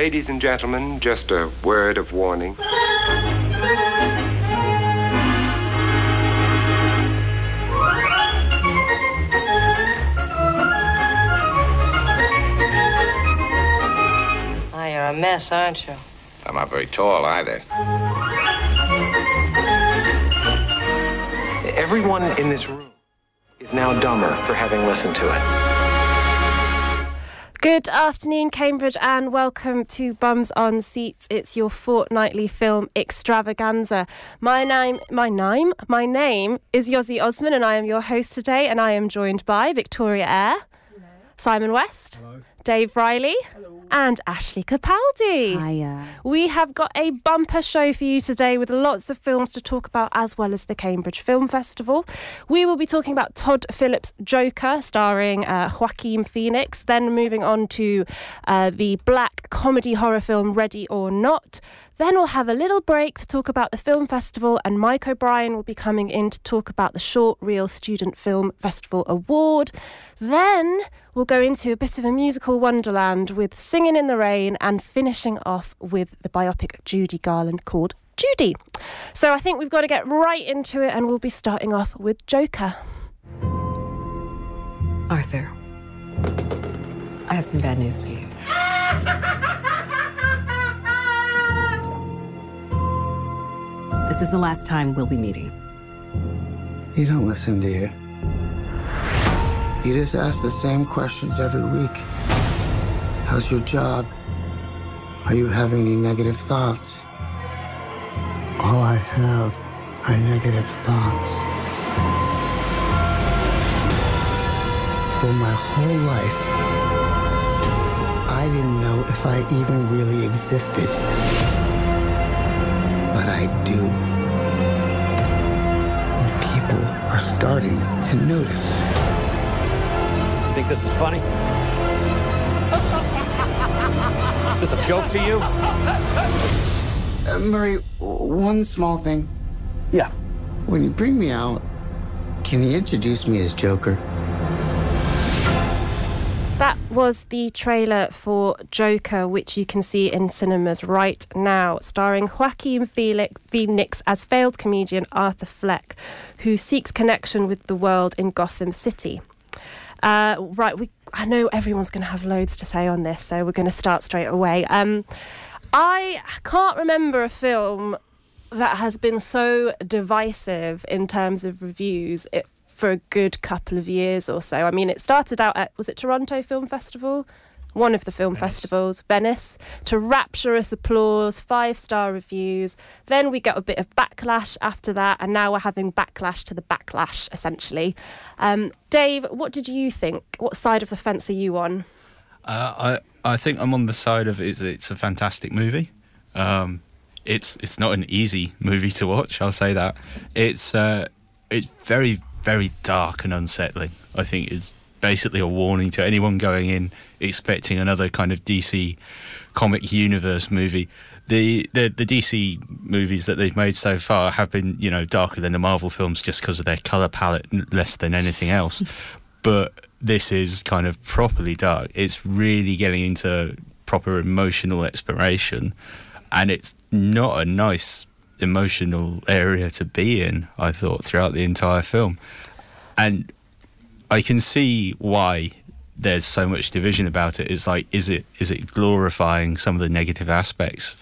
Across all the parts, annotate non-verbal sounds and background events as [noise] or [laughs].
Ladies and gentlemen, just a word of warning. You're a mess, aren't you? I'm not very tall either. Everyone in this room is now dumber for having listened to it. Good afternoon, Cambridge, and welcome to Bums on Seats. It's your fortnightly film extravaganza. My name, my name, my name is Yossi Osman, and I am your host today. And I am joined by Victoria Eyre, Simon West, Dave Riley, and Ashley Capaldi. Hiya. We have got a bumper show for you today with lots of films to talk about, as well as the Cambridge Film Festival. We will be talking about Todd Phillips' Joker, starring uh, Joaquin Phoenix, then moving on to uh, the black comedy horror film Ready or Not. Then we'll have a little break to talk about the film festival, and Mike O'Brien will be coming in to talk about the Short Reel Student Film Festival Award. Then we'll go into a bit of a musical wonderland with Singing in the Rain and finishing off with the biopic Judy Garland called Judy. So I think we've got to get right into it, and we'll be starting off with Joker. Arthur, I have some bad news for you. [laughs] This is the last time we'll be meeting. You don't listen, do you? You just ask the same questions every week. How's your job? Are you having any negative thoughts? All I have are negative thoughts. For my whole life, I didn't know if I even really existed. But I do. And people are starting to notice. You think this is funny? Is this a joke to you? Uh, Murray, one small thing. Yeah. When you bring me out, can you introduce me as Joker? That was the trailer for Joker, which you can see in cinemas right now, starring Joaquin Felix, Phoenix as failed comedian Arthur Fleck, who seeks connection with the world in Gotham City. Uh, right, we, I know everyone's going to have loads to say on this, so we're going to start straight away. Um, I can't remember a film that has been so divisive in terms of reviews it, for a good couple of years or so. I mean, it started out at, was it Toronto Film Festival? One of the film festivals, Venice, to rapturous applause, five star reviews. Then we got a bit of backlash after that, and now we're having backlash to the backlash, essentially. Um, Dave, what did you think? What side of the fence are you on? Uh, I I think I'm on the side of it's it's a fantastic movie. Um, it's it's not an easy movie to watch. I'll say that. It's uh, it's very very dark and unsettling. I think it's basically a warning to anyone going in expecting another kind of DC comic universe movie. The, the the DC movies that they've made so far have been you know darker than the Marvel films just because of their color palette less than anything else. [laughs] but this is kind of properly dark. It's really getting into proper emotional exploration, and it's not a nice emotional area to be in. I thought throughout the entire film, and I can see why there's so much division about it. It's like, is it is it glorifying some of the negative aspects,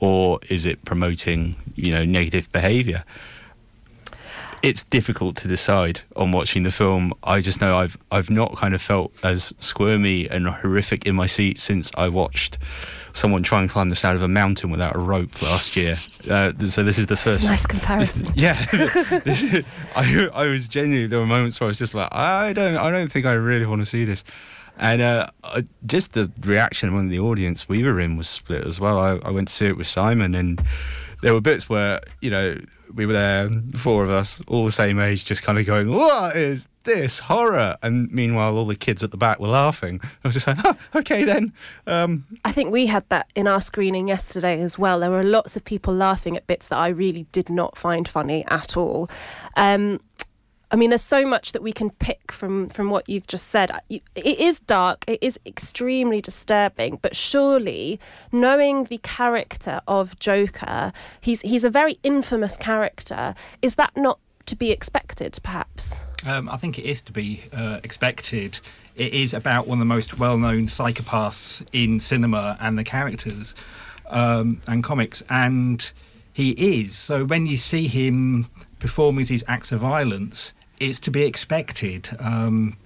or is it promoting you know negative behaviour? It's difficult to decide on watching the film. I just know I've I've not kind of felt as squirmy and horrific in my seat since I watched someone try and climb the side of a mountain without a rope last year. Uh, so this is the first. Nice comparison. [laughs] Yeah, [laughs] This I, I was genuinely there were moments where I was just like, I don't, I don't think I really want to see this, and uh, just the reaction among the audience we were in was split as well. I, I went to see it with Simon, and there were bits where you know we were there, four of us, all the same age, just kind of going, "What is this horror?" And meanwhile, all the kids at the back were laughing. I was just like, oh, "Okay then." Um, I think we had that in our screening yesterday as well. There were lots of people laughing at bits that I really did not find funny at all. Um, I mean, there's so much that we can pick from from what you've just said. It is dark. It is extremely disturbing. But surely, knowing the character of Joker, he's he's a very infamous character. Is that not to be expected, perhaps? Um, I think it is to be uh, expected. It is about one of the most well-known psychopaths in cinema and the characters um, and comics, and he is. So when you see him performing these acts of violence it's to be expected. Um,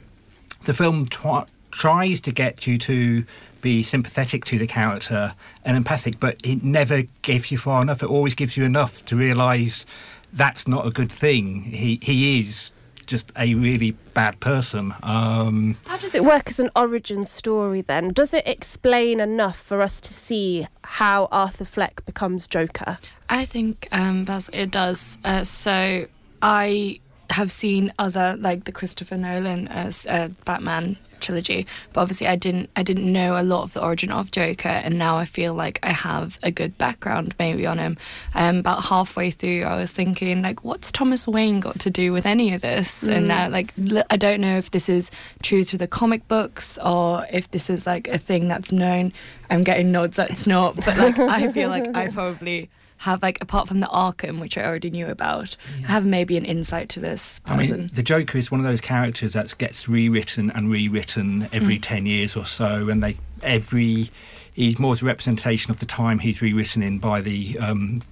the film tw- tries to get you to be sympathetic to the character and empathic, but it never gives you far enough. It always gives you enough to realise that's not a good thing. He he is just a really bad person. Um, How does it work as an origin story then? Does it explain enough for us to see how Arthur Fleck becomes Joker? I think um, it does. Uh, so I have seen other like the Christopher Nolan as uh, Batman trilogy, but obviously I didn't I didn't know a lot of the origin of Joker, and now I feel like I have a good background maybe on him. Um, about halfway through, I was thinking like, what's Thomas Wayne got to do with any of this? Mm. And now like I don't know if this is true to the comic books or if this is like a thing that's known. I'm getting nods that it's not, but like I feel like I [laughs] probably have like apart from the Arkham, which I already knew about, yeah. have maybe an insight to this person. I mean, the Joker is one of those characters that gets rewritten and rewritten every mm. ten years or so, and they every he's more as a representation of the time he's rewritten in by the um,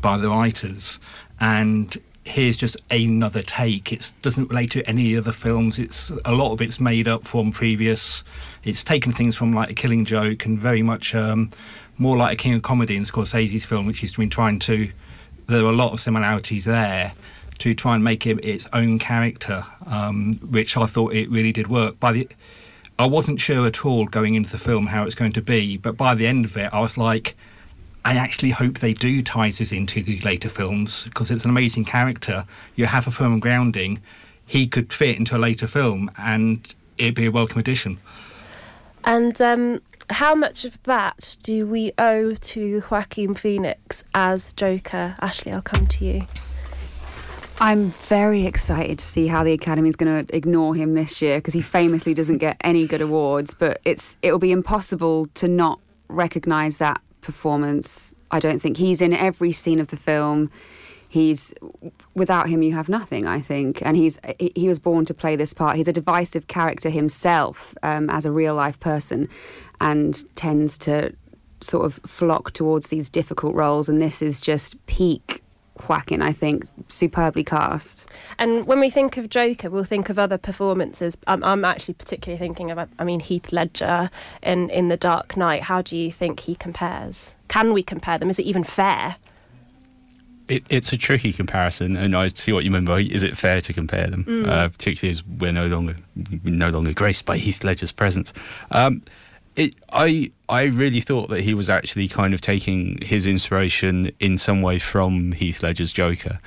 by the writers, and here's just another take. It doesn't relate to any other films. It's a lot of it's made up from previous. It's taken things from like a Killing Joke and very much. Um, more like a King of Comedy in Scorsese's film, which he's been trying to. There are a lot of similarities there to try and make him its own character, um, which I thought it really did work. By the, I wasn't sure at all going into the film how it's going to be, but by the end of it, I was like, I actually hope they do tie this into the later films because it's an amazing character. You have a firm grounding. He could fit into a later film, and it'd be a welcome addition. And um, how much of that do we owe to Joaquin Phoenix as Joker? Ashley, I'll come to you. I'm very excited to see how the Academy is going to ignore him this year because he famously doesn't get any good awards. But it's it will be impossible to not recognise that performance. I don't think he's in every scene of the film he's without him you have nothing i think and he's he was born to play this part he's a divisive character himself um, as a real life person and tends to sort of flock towards these difficult roles and this is just peak Joaquin, I think, superbly cast. And when we think of Joker, we'll think of other performances. I'm, I'm actually particularly thinking of, I mean, Heath Ledger in, in The Dark Knight. How do you think he compares? Can we compare them? Is it even fair? it, it's a tricky comparison, and I see what you mean by is it fair to compare them, mm. uh, particularly as we're no longer no longer graced by Heath Ledger's presence. Um, it, I I really thought that he was actually kind of taking his inspiration in some way from Heath Ledger's Joker.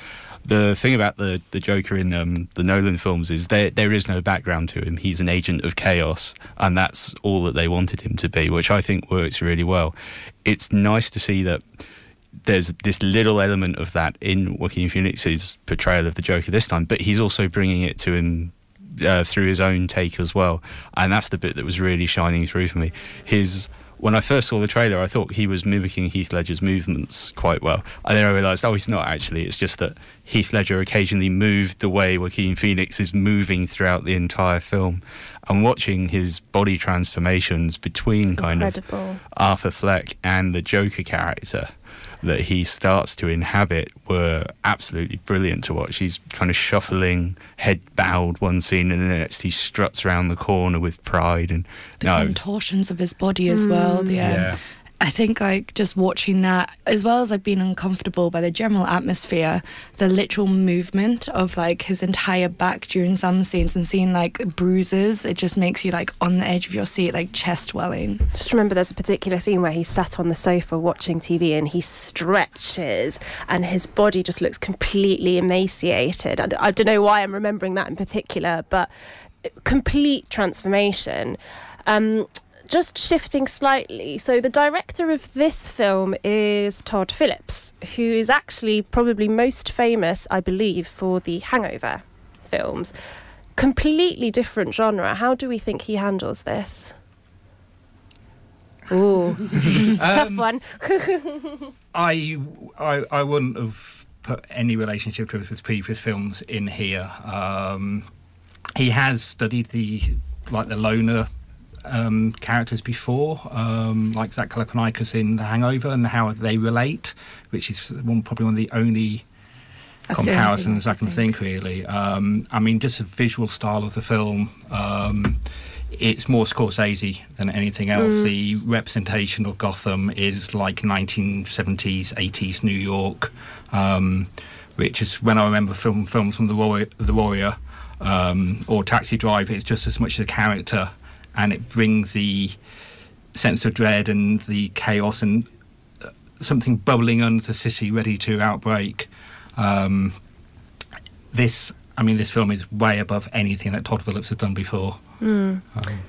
The thing about the, the Joker in um, the Nolan films is there there is no background to him. He's an agent of chaos, and that's all that they wanted him to be, which I think works really well. It's nice to see that there's this little element of that in Joaquin Phoenix's portrayal of the Joker this time, but he's also bringing it to him uh, through his own take as well, and that's the bit that was really shining through for me. His when I first saw the trailer, I thought he was mimicking Heath Ledger's movements quite well, and then I realised, oh, he's not actually. It's just that Heath Ledger occasionally moved the way Joaquin Phoenix is moving throughout the entire film, and watching his body transformations between kind of Arthur Fleck and the Joker character that he starts to inhabit were absolutely brilliant to watch. He's kind of shuffling, head bowed one scene, and then next he struts around the corner with pride and the no, contortions of his body as mm. well. The, um, yeah. I think like just watching that, as well as like being uncomfortable by the general atmosphere, the literal movement of like his entire back during some scenes and seeing like bruises, it just makes you like on the edge of your seat, like chest swelling. Just remember, there's a particular scene where he's sat on the sofa watching TV and he stretches and his body just looks completely emaciated. I, I don't know why I'm remembering that in particular, but complete transformation. Um, just shifting slightly, so the director of this film is Todd Phillips, who is actually probably most famous, I believe, for The Hangover films. Completely different genre. How do we think he handles this? [laughs] Ooh, it's a tough Um, one. [laughs] I, I I wouldn't have put any relationship to his previous films in here. Um, he has studied the like the loner um, characters before, um, like Zach Galifianakis in The Hangover, and how they relate, which is one probably one of the only That's the only comparisons I can think, really. Um, I mean, just the visual style of the film. Um, it's more Scorsese than anything else. Mm. The representation of Gotham is like 1970s, 80s New York, um, which is when I remember film films from The Warrior, the Warrior um, or Taxi Driver. It's just as much a character, and it brings the sense of dread and the chaos and uh, something bubbling under the city, ready to outbreak. Um, this, I mean, this film is way above anything that Todd Phillips has done before. Mm. Um,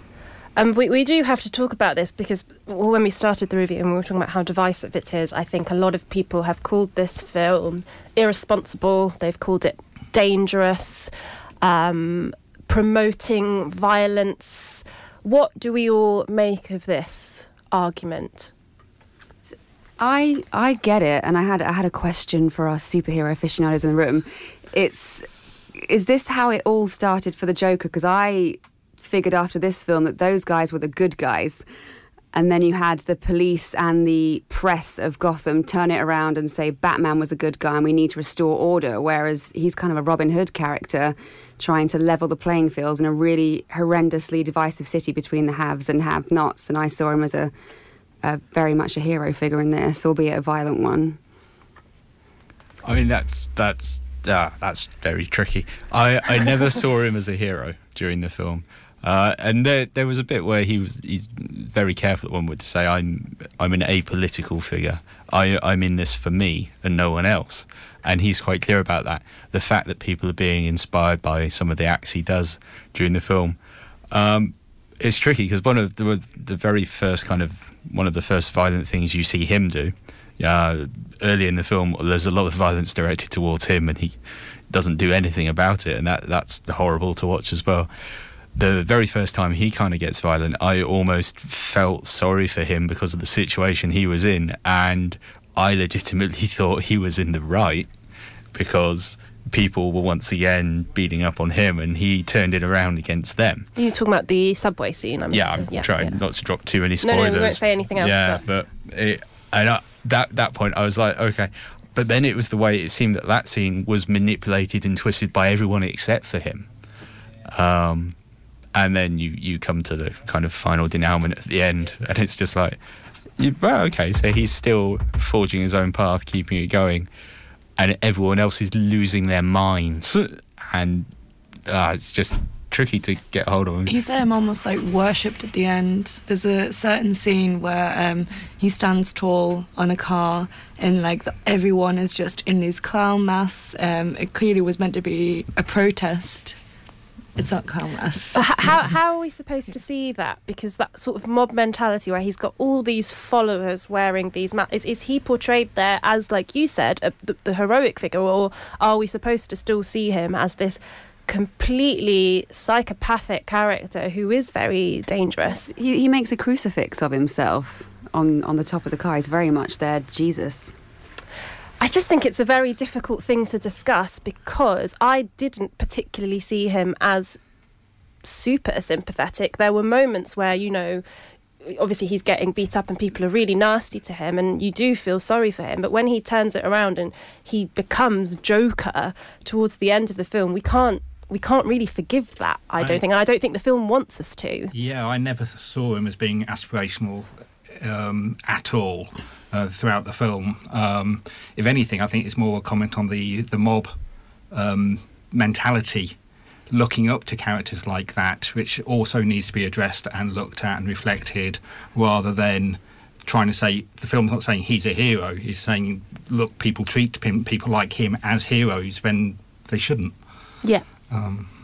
Um, we, we do have to talk about this because well, when we started the review and we were talking about how divisive it is, I think a lot of people have called this film irresponsible. They've called it dangerous, um, promoting violence. What do we all make of this argument? I I get it, and I had I had a question for our superhero aficionados in the room. It's is this how it all started for the Joker? Because I figured after this film that those guys were the good guys, and then you had the police and the press of Gotham turn it around and say Batman was a good guy and we need to restore order. Whereas he's kind of a Robin Hood character, trying to level the playing fields in a really horrendously divisive city between the haves and have-nots. And I saw him as a uh, very much a hero figure in this, albeit a violent one. I mean, that's that's uh, that's very tricky. I, I never [laughs] saw him as a hero during the film, uh, and there there was a bit where he was he's very careful. That one would say I'm I'm an apolitical figure. I I'm in this for me and no one else, and he's quite clear about that. The fact that people are being inspired by some of the acts he does during the film. Um, it's tricky because one of the the very first kind of one of the first violent things you see him do uh, early in the film, there's a lot of violence directed towards him, and he doesn't do anything about it, and that that's horrible to watch as well. The very first time he kind of gets violent, I almost felt sorry for him because of the situation he was in, and I legitimately [laughs] thought he was in the right because people were once again beating up on him, and he turned it around against them. You talking about the subway scene? I'm yeah, I'm so- trying not to drop too many spoilers. no, we won't say anything else, Yeah, but it, and I, that that point, I was like, okay. But then it was the way it seemed that that scene was manipulated and twisted by everyone except for him. Um, and then you you come to the kind of final denouement at the end, and it's just like, you, well, okay, so he's still forging his own path, keeping it going, and everyone else is losing their minds, and uh, it's just tricky to get hold of him. He's um, almost like worshipped at the end. There's a certain scene where um, he stands tall on a car, and like the, everyone is just in these clown masks. Um, it clearly was meant to be a protest. It's not clown masks. But h- how how are we supposed to see that? Because that sort of mob mentality, where he's got all these followers wearing these masks, is, is he portrayed there as, like you said, a, the, the heroic figure, or are we supposed to still see him as this completely psychopathic character who is very dangerous? He, he makes a crucifix of himself on, on the top of the car. He's very much there, Jesus. I just think it's a very difficult thing to discuss because I didn't particularly see him as super sympathetic. There were moments where, you know, obviously he's getting beat up and people are really nasty to him and you do feel sorry for him. But when he turns it around and he becomes Joker towards the end of the film, we can't we can't really forgive that, I don't Right. think. And I don't think the film wants us to. Yeah, I never saw him as being aspirational um, at all uh, throughout the film. Um, if anything, I think it's more a comment on the the mob um, mentality, looking up to characters like that, which also needs to be addressed and looked at and reflected, rather than trying to say the film's not saying he's a hero. He's saying look, people treat people like him as heroes when they shouldn't. Yeah. Um, Yeah.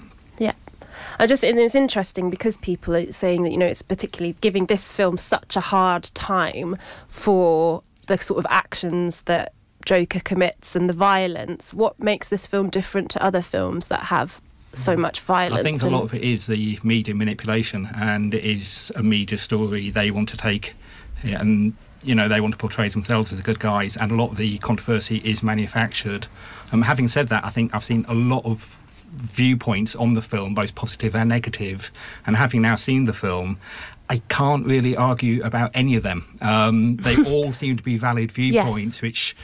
I just and it's interesting because people are saying that you know it's particularly giving this film such a hard time for the sort of actions that Joker commits and the violence. What makes this film different to other films that have so much violence. I think a lot of it is the media manipulation, and it is a media story they want to take, yeah, and you know they want to portray themselves as good guys, and a lot of the controversy is manufactured. Um, having said that, I think I've seen a lot of viewpoints on the film, both positive and negative. and having now seen the film. I can't really argue about any of them. Um, they [laughs] all seem to be valid viewpoints, which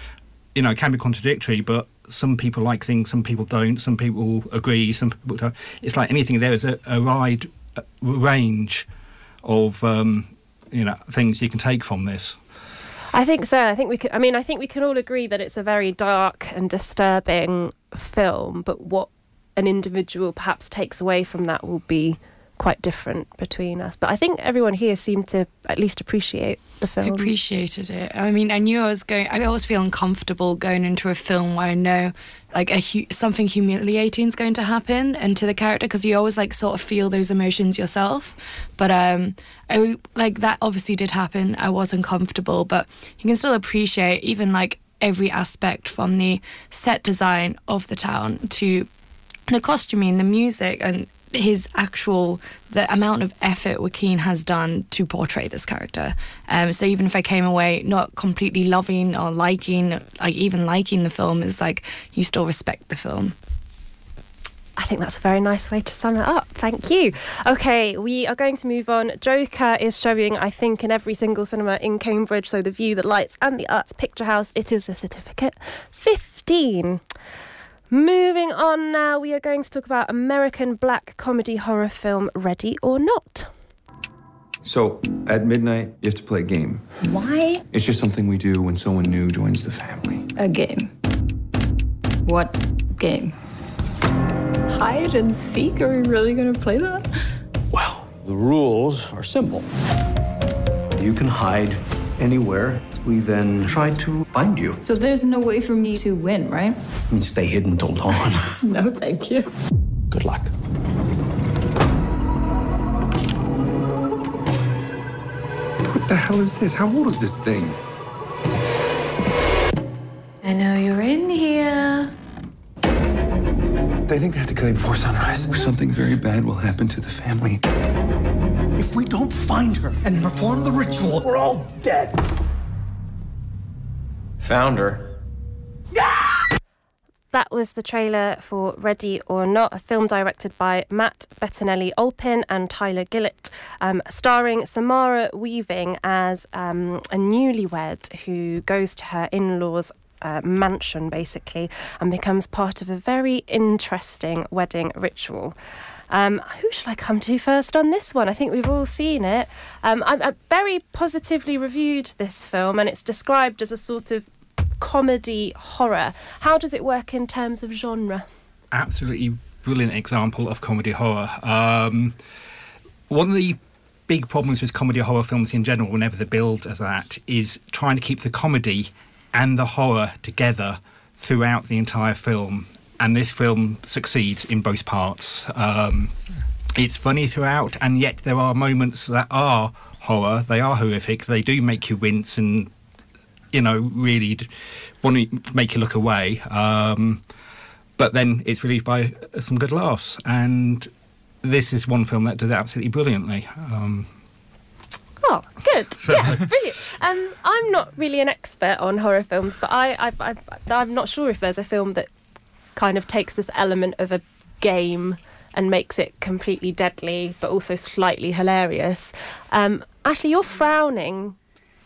you know can be contradictory, but some people like things, some people don't. Some people agree, some people don't. It's like anything. There is a, a wide uh, range of um, you know things you can take from this. I think so. I think we could. I mean, I think we can all agree that it's a very dark and disturbing film. But what an individual perhaps takes away from that will be quite different between us. But I think everyone here seemed to at least appreciate the film. I appreciated it. I mean, I knew I was going. I always feel uncomfortable going into a film where I know like a hu- something humiliating is going to happen and to the character because you always like sort of feel those emotions yourself. But um, I like that obviously did happen. I was uncomfortable, but you can still appreciate even like every aspect from the set design of the town to the costuming, the music, and his actual the amount of effort Joaquin has done to portray this character. Um, so even if I came away not completely loving or liking, like even liking the film, is like you still respect the film. I think that's a very nice way to sum it up. Thank you. Okay, we are going to move on. Joker is showing, I think, in every single cinema in Cambridge. So the Vue, the Lights, and the Arts Picture House. It is a certificate. 15. Moving on now, we are going to talk about American black comedy horror film Ready or Not. So, at midnight, you have to play a game. Why It's just something we do when someone new joins the family. a game? What game? Hide and seek? Are we really gonna play that? Well, the rules are simple. You can hide anywhere. We then try to find you So there's no way for me to win, right? and stay hidden till dawn. [laughs] No, thank you. Good luck. What the hell is this? How old is this thing? I know you're in here. They think they have to kill you before sunrise. Or something very bad will happen to the family. If we don't find her and perform the ritual, we're all dead. Found her. That was the trailer for Ready or Not, a film directed by Matt Bettinelli Olpin and Tyler Gillett, um, starring Samara Weaving as um, a newlywed who goes to her in law's uh, mansion basically and becomes part of a very interesting wedding ritual. Um, who shall I come to first on this one? I think we've all seen it. Um, I, I very positively reviewed this film, and it's described as a sort of comedy horror. How does it work in terms of genre? absolutely brilliant example of comedy horror. Um, one of the big problems with comedy horror films in general, whenever they build that, is trying to keep the comedy and the horror together throughout the entire film. And this film succeeds in both parts. Um, it's funny throughout, and yet there are moments that are horror. They are horrific. They do make you wince and you know, really want to make you look away. Um, but then it's relieved by some good laughs. And this is one film that does it absolutely brilliantly. Um, Oh, good. [laughs] Yeah, brilliant. Um, I'm not really an expert on horror films, but I, I, I, I'm not sure if there's a film that kind of takes this element of a game and makes it completely deadly, but also slightly hilarious. Um, Ashley, you're frowning.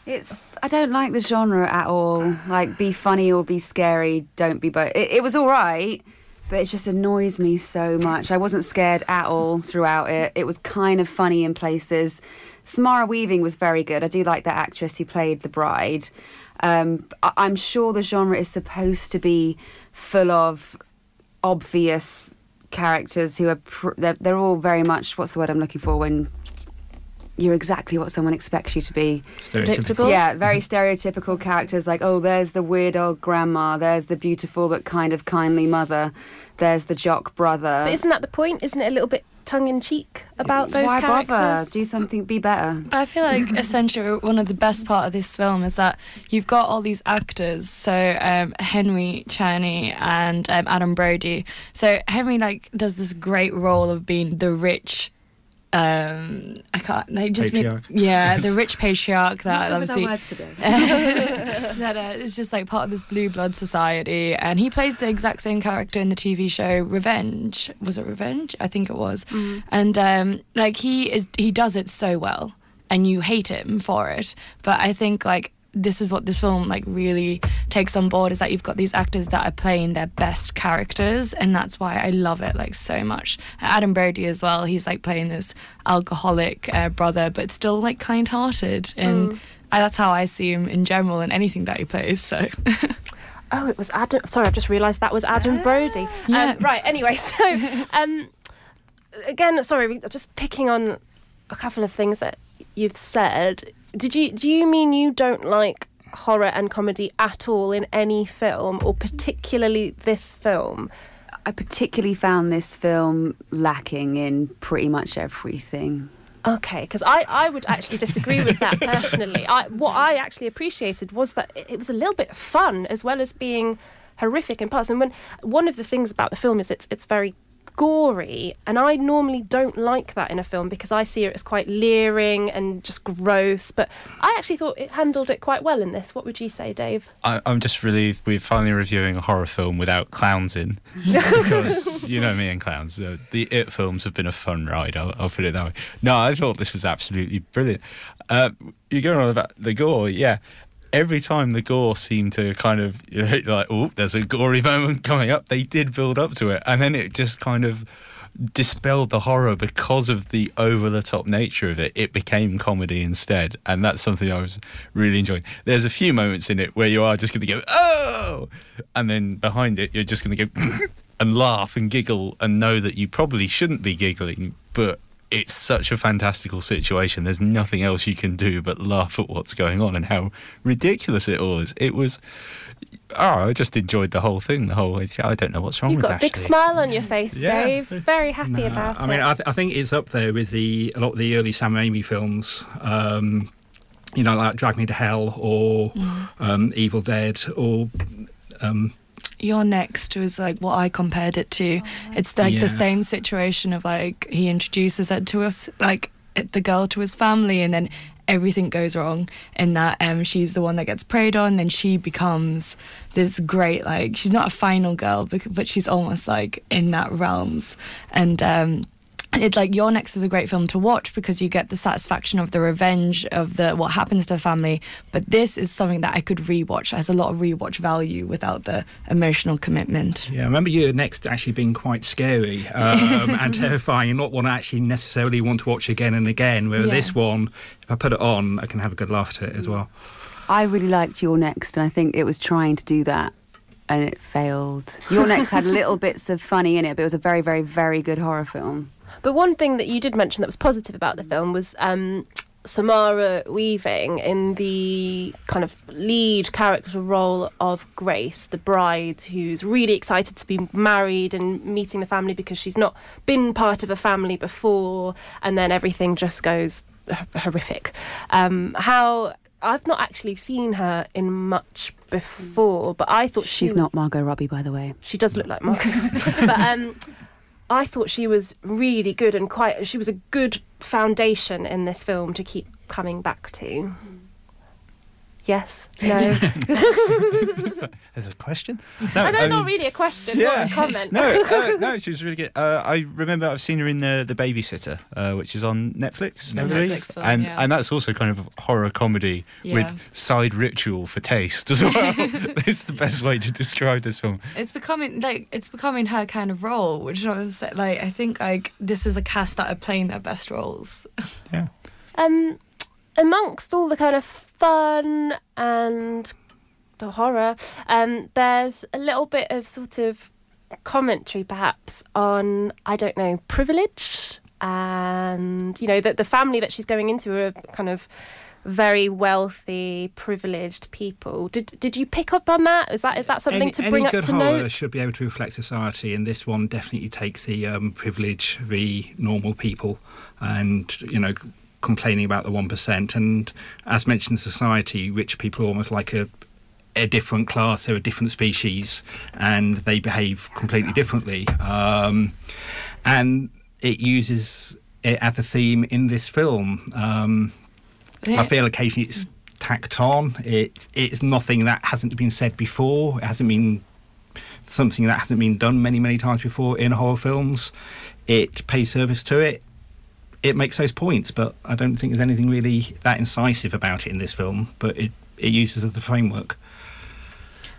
It's I don't like the genre at all. Like be funny or be scary. Don't be both. It, it was all right, but it just annoys me so much. I wasn't scared at all throughout it. It was kind of funny in places. Samara Weaving was very good. I do like that actress who played the bride. Um, I- I'm sure the genre is supposed to be full of obvious characters who are pr- they're, they're all very much what's the word I'm looking for when you're exactly what someone expects you to be. Stereotypical. Yeah, very stereotypical characters like, oh, there's the weird old grandma, there's the beautiful but kind of kindly mother, there's the jock brother. But isn't that the point? Isn't it a little bit tongue in cheek about those Why characters. bother? Do something. Be better. But I feel like [laughs] essentially one of the best part of this film is that you've got all these actors. So um, Henry Czerny and um, Adam Brody. So Henry like does this great role of being the rich. Um, I can't. They just mean- yeah, [laughs] the rich patriarch that Not good with our obviously words today. that uh, is just like part of this blue blood society, and he plays the exact same character in the TV show Revenge. Was it Revenge? I think it was. And um, like he is, he does it so well, and you hate him for it. But I think like this is what this film like really takes on board is that you've got these actors that are playing their best characters and that's why I love it like so much. Adam Brody as well, he's like playing this alcoholic uh, brother but still like kind-hearted and Mm. I, that's how I see him in general in anything that he plays so [laughs] Oh, it was Adam. Sorry, I've just realised that was Adam Brody. Yeah. Um, right. Anyway, so [laughs] um, again, sorry, just picking on a couple of things that you've said. Did you do you mean you don't like horror and comedy at all in any film, or particularly this film? I particularly found this film lacking in pretty much everything. Okay, because I, I would actually disagree with that [laughs] personally. I, what I actually appreciated was that it, was a little bit fun as well as being horrific in parts. And when one of the things about the film is it's it's very gory, and I normally don't like that in a film because I see it as quite leering and just gross. But I actually thought it handled it quite well in this. What would you say, Dave? I, I'm just relieved we're finally reviewing a horror film without clowns in. [laughs] because you know me and clowns. Uh, the It films have been a fun ride, I'll, I'll put it that way. No, I thought this was absolutely brilliant. Uh, you're going on about the gore, yeah. Every time the gore seemed to kind of, [laughs] like, oh, there's a gory moment coming up, they did build up to it. And then it just kind of dispelled the horror because of the over the top nature of it. It became comedy instead, and that's something I was really enjoying. There's a few moments in it where you are just going to go oh, and then behind it you're just going to go [laughs] and laugh and giggle and know that you probably shouldn't be giggling, but it's such a fantastical situation. There's nothing else you can do but laugh at what's going on and how ridiculous it all is. It was. Oh, I just enjoyed the whole thing. The whole. way. I don't know what's wrong You've with got a big smile on your face, Yeah. Dave. Very happy No, about I mean, it. I, th- I think it's up there with the a lot of the early Sam Raimi films. Um, you know, like Drag Me to Hell or Mm. um, Evil Dead or. Um, You're Next was like what I compared it to. It's like Yeah. the same situation of like he introduces it to us, like the girl to his family, and then everything goes wrong. In that, um, she's the one that gets preyed on. Then she becomes this great, like she's not a final girl, bec- but she's almost like in that realms. And um, and it's like You're Next is a great film to watch because you get the satisfaction of the revenge of the what happens to a family. But this is something that I could rewatch. It has a lot of rewatch value without the emotional commitment. yeah, I remember You're Next actually being quite scary um, and [laughs] terrifying, and not one I actually necessarily want to watch again and again. Where Yeah. this one, if I put it on, I can have a good laugh at it as well. I really liked You're Next, and I think it was trying to do that, and it failed. You're Next had [laughs] little bits of funny in it, but it was a very, very, very good horror film. But one thing that you did mention that was positive about the film was um, Samara Weaving in the kind of lead character role of Grace, the bride who's really excited to be married and meeting the family because she's not been part of a family before, and then everything just goes horrific. Um, how I've not actually seen her in much before, but I thought she She's was- not Margot Robbie, by the way. she does look like Margot. [laughs] but um, I thought she was really good and quite. She was a good foundation in this film to keep coming back to. Mm. Yes. [laughs] No. There's a question. I know, I not really a question, more a comment. no, [laughs] uh, no, she was really good. Uh, I remember I've seen her in the the Babysitter, uh, which is on Netflix, It's a I. Netflix film, and yeah. and that's also kind of a horror comedy Yeah. with side ritual for taste as well. [laughs] it's the best way to describe this film. It's becoming like it's becoming her kind of role, which I was like, I think like this is a cast that are playing their best roles. Yeah. Um, amongst all the kind of fun and the horror, um, there's a little bit of sort of commentary, perhaps, on I don't know privilege and you know that the family that she's going into are kind of very wealthy, privileged people. Did did you pick up on that? Is that is that something any, to bring any up good to horror note? should be able to reflect society, and this one definitely takes the um, privilege, the normal people, and you know, complaining about the one percent. And as mentioned, society, rich people are almost like a a different class, they're a different species, and they behave completely differently. Um, and it uses it as a theme in this film. Um, Yeah. I feel occasionally it's tacked on. It, it's nothing that hasn't been said before. It hasn't been something that hasn't been done many, many times before in horror films. It pays service to it. It makes those points, but I don't think there's anything really that incisive about it in this film. But it, it uses as the framework.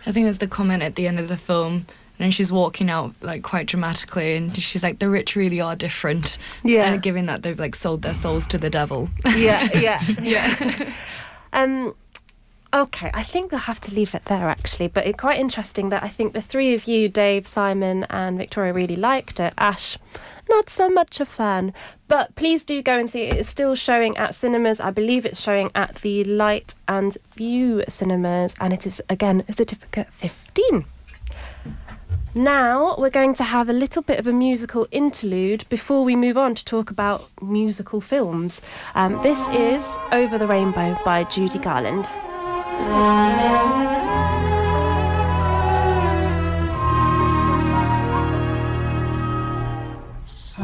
I think there's the comment at the end of the film, and then she's walking out like quite dramatically, and she's like, "The rich really are different." Yeah. uh, given that they've like sold their souls to the devil. yeah, [laughs] yeah, yeah. Um, okay, I think we'll have to leave it there actually. But it's quite interesting that I think the three of you, Dave, Simon, and Victoria, really liked it. Ash, not so much a fan. But please do go and see it. It's still showing at cinemas. I believe it's showing at the Light and Vue cinemas, and it is again certificate 15. Now we're going to have a little bit of a musical interlude before we move on to talk about musical films. Um, this is Over the Rainbow by Judy Garland.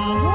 Somewhere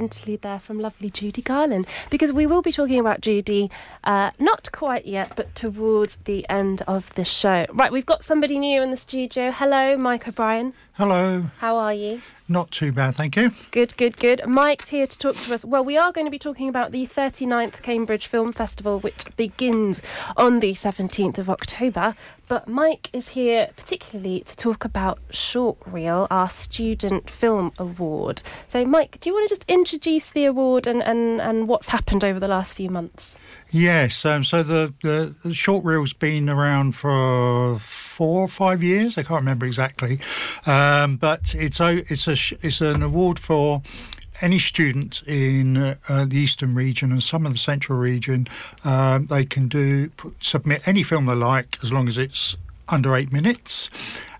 interlude there from lovely Judy Garland. Because we will be talking about Judy, uh, not quite yet, but towards the end of the show. Right, we've got somebody new in the studio. Hello, Mike O'Brien. Hello. How are you? Not too bad, thank you. Good, good, good. Mike's here to talk to us. Well, we are going to be talking about the 39th Cambridge Film Festival, which begins on the 17th of October. But Mike is here particularly to talk about Short Reel, our Student Film Award. So, Mike, do you want to just introduce the award and, and, and what's happened over the last few months? Yes, um, so the, the, short reel's been around for four or five years. I can't remember exactly, um, but it's a it's a it's an award for any student in uh, the eastern region and some of the central region, um, they can do put, submit any film they like as long as it's under eight minutes.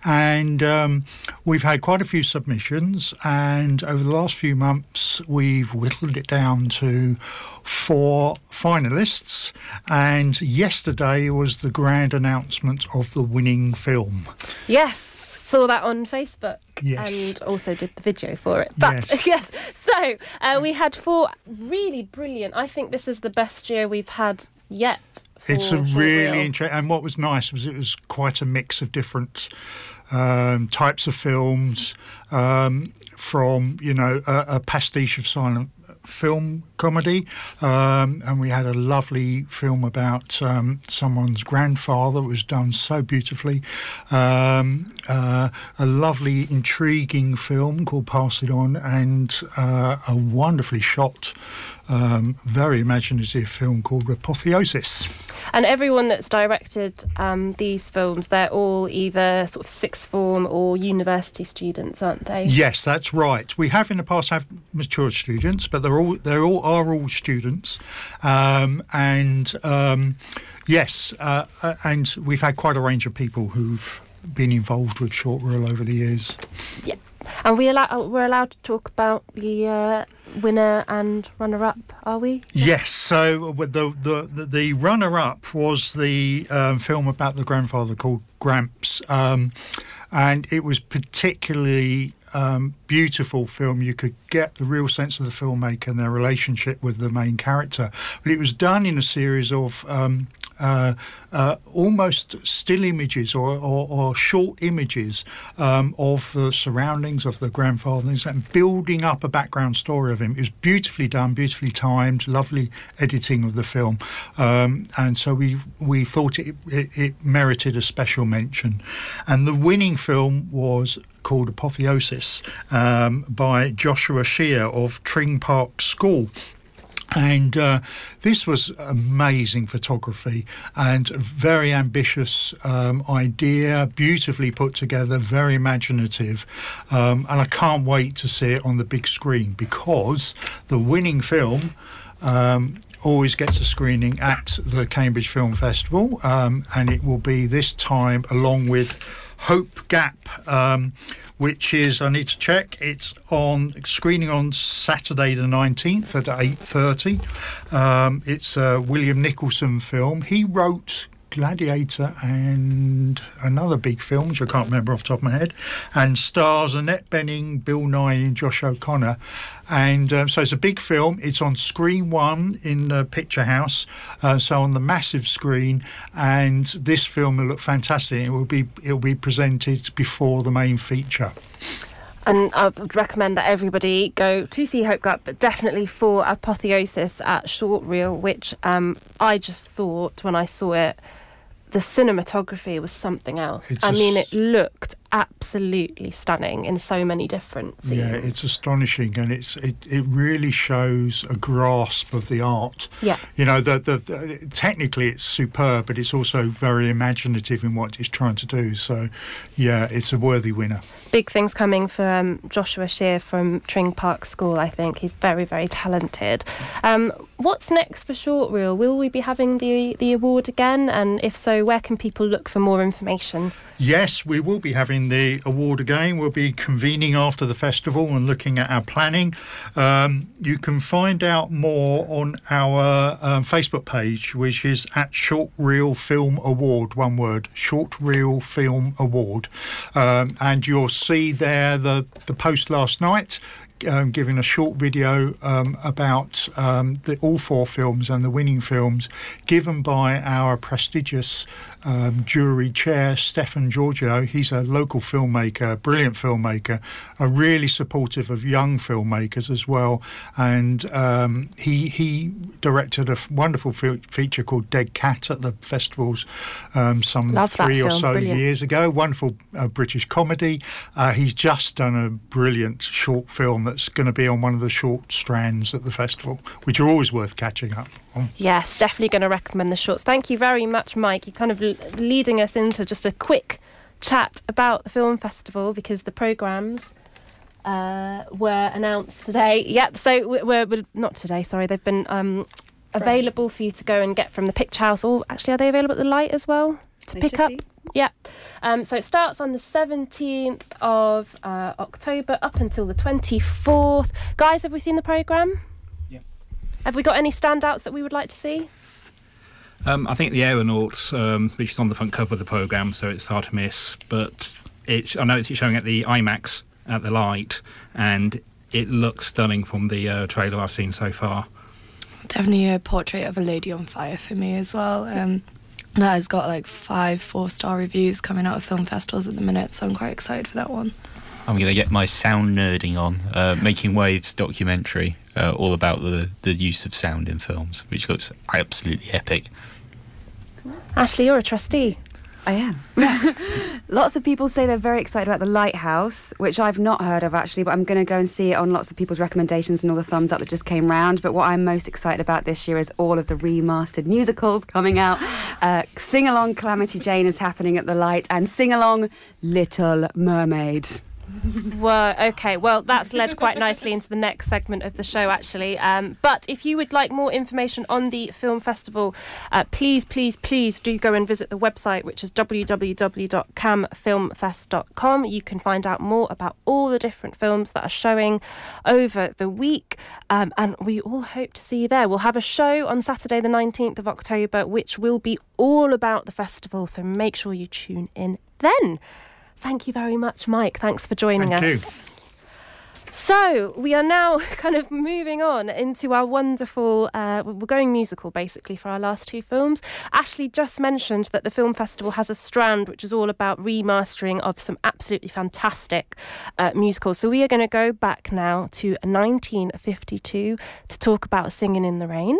And um, we've had quite a few submissions, and over the last few months, we've whittled it down to four finalists. And yesterday was the grand announcement of the winning film. Yes, saw that on Facebook Yes. and also did the video for it. But yes, [laughs] so uh, we had four really brilliant. I think this is the best year we've had yet. It's a really interesting, and what was nice was it was quite a mix of different um, types of films, um, from you know a, a pastiche of silent film comedy, um, and we had a lovely film about um, someone's grandfather. It was done so beautifully. Um, uh, a lovely, intriguing film called Pass It On, and uh, a wonderfully shot. Um, very imaginative film called Apotheosis. And everyone that's directed um, these films, they're all either sort of sixth form or university students, aren't they? Yes, that's right. We have in the past have mature students, but they're all they're all are all students, um, and um, yes, uh, uh, and we've had quite a range of people who've been involved with short reel over the years. Yeah. And we allow, we're allowed to talk about the uh, winner and runner up, are we? Yes. So the the the, the runner up was the um, film about the grandfather called Gramps, um, and it was particularly. Um, beautiful film. You could get the real sense of the filmmaker and their relationship with the main character. But it was done in a series of um, uh, uh, almost still images or, or, or short images um, of the surroundings of the grandfathers and building up a background story of him. It was beautifully done, beautifully timed, lovely editing of the film, um, and so we we thought it, it it merited a special mention. And the winning film was called Apotheosis um, by Joshua Shear of Tring Park School. And uh, this was amazing photography and a very ambitious um, idea, beautifully put together, very imaginative. Um, and I can't wait to see it on the big screen because the winning film. Um, always gets a screening at the Cambridge Film Festival, um, and it will be this time along with Hope Gap, um, which is I need to check. It's on screening on Saturday the nineteenth at eight thirty. Um, it's a William Nicholson film. He wrote. Gladiator and another big film, which I can't remember off the top of my head, and stars Annette Bening, Bill Nighy, and Josh O'Connor. And um, so it's a big film. It's on screen one in the Picture House, uh, so on the massive screen. And this film will look fantastic. It will be it will be presented before the main feature. And I would recommend that everybody go to see Hope Gap, but definitely for Apotheosis at Short Reel, which um, I just thought when I saw it, the cinematography was something else. I mean, it looked absolutely stunning in so many different scenes. Yeah, it's astonishing, and it's it, it really shows a grasp of the art. Yeah. you know, the, the, the technically it's superb, but it's also very imaginative in what it's trying to do. So, yeah, it's a worthy winner. Big things coming for um, Joshua Shear from Tring Park School, I think. He's very, very talented. Um, what's next for Short Reel? Will we be having the, the award again? And if so, where can people look for more information? Yes, we will be having the award again. We'll be convening after the festival and looking at our planning. Um, you can find out more on our um, Facebook page, which is at Short Reel Film Award, one word, Short Reel Film Award. Um, and you'll see there the, the post last night. Um, giving a short video um, about um, the, all four films and the winning films, given by our prestigious um, jury chair, Stefan Georgiou. He's a local filmmaker, brilliant filmmaker, a really supportive of young filmmakers as well. And um, he he directed a f- wonderful fe- feature called Dead Cat at the festivals um, some Love three or so brilliant. years ago. Wonderful uh, British comedy. Uh, he's just done a brilliant short film that's going to be on one of the short strands at the festival, which are always worth catching up. Yes, definitely going to recommend the shorts. Thank you very much, Mike. You're kind of leading us into just a quick chat about the film festival because the programmes uh, were announced today. Yep. So we- we're, we're not today. Sorry, they've been um, available for you to go and get from the Picture House. Or actually, are they available at the Light as well to They pick up? be. Yeah. Um, so it starts on the 17th of uh, October up until the 24th. Guys, have we seen the programme? Yeah. Have we got any standouts that we would like to see? Um, I think the Aeronauts, um, which is on the front cover of the program, so it's hard to miss. But it's I know it's showing at the IMAX at the light, and it looks stunning from the uh, trailer I've seen so far. Definitely a portrait of a lady on fire for me as well. Um, that has got like five four star reviews coming out of film festivals at the minute, so I'm quite excited for that one. I'm going to get my sound nerding on. Uh, Making Waves documentary, uh, all about the, the use of sound in films, which looks absolutely epic. Ashley, you're a trustee. I am. Yes. [laughs] lots of people say they're very excited about The Lighthouse, which I've not heard of actually, but I'm going to go and see it on lots of people's recommendations and all the thumbs up that just came round. But what I'm most excited about this year is all of the remastered musicals coming out. Uh, sing along Calamity Jane is happening at The Light, and sing along Little Mermaid. Well, okay. Well, that's led quite nicely into the next segment of the show, actually. Um, but if you would like more information on the film festival, uh, please, please, please do go and visit the website, which is www.camfilmfest.com. You can find out more about all the different films that are showing over the week, um, and we all hope to see you there. We'll have a show on Saturday, the 19th of October, which will be all about the festival. So make sure you tune in then. Thank you very much, Mike. Thanks for joining Thank you. us. So we are now [laughs] kind of moving on into our wonderful. Uh, we're going musical basically for our last two films. Ashley just mentioned that the film festival has a strand which is all about remastering of some absolutely fantastic uh, musicals. So we are going to go back now to 1952 to talk about Singing in the Rain.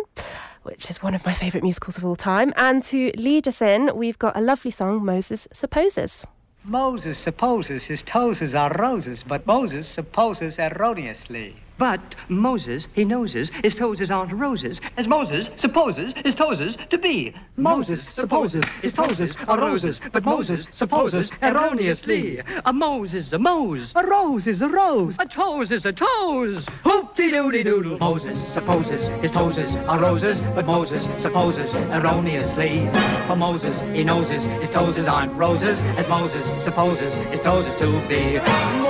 Which is one of my favourite musicals of all time. And to lead us in, we've got a lovely song, Moses Supposes. Moses supposes his toes are roses, but Moses supposes erroneously. But Moses, he noses, his toes aren't roses, as Moses supposes his toes to be. Moses supposes his toes are roses, but Moses supposes erroneously. A Moses, a Mose. A rose is a rose. A toes is a toes. Hoop-de-doody-doodle. Moses supposes his toes are roses, but Moses supposes erroneously. For Moses, he noses his toes aren't roses, as Moses supposes his toes to be.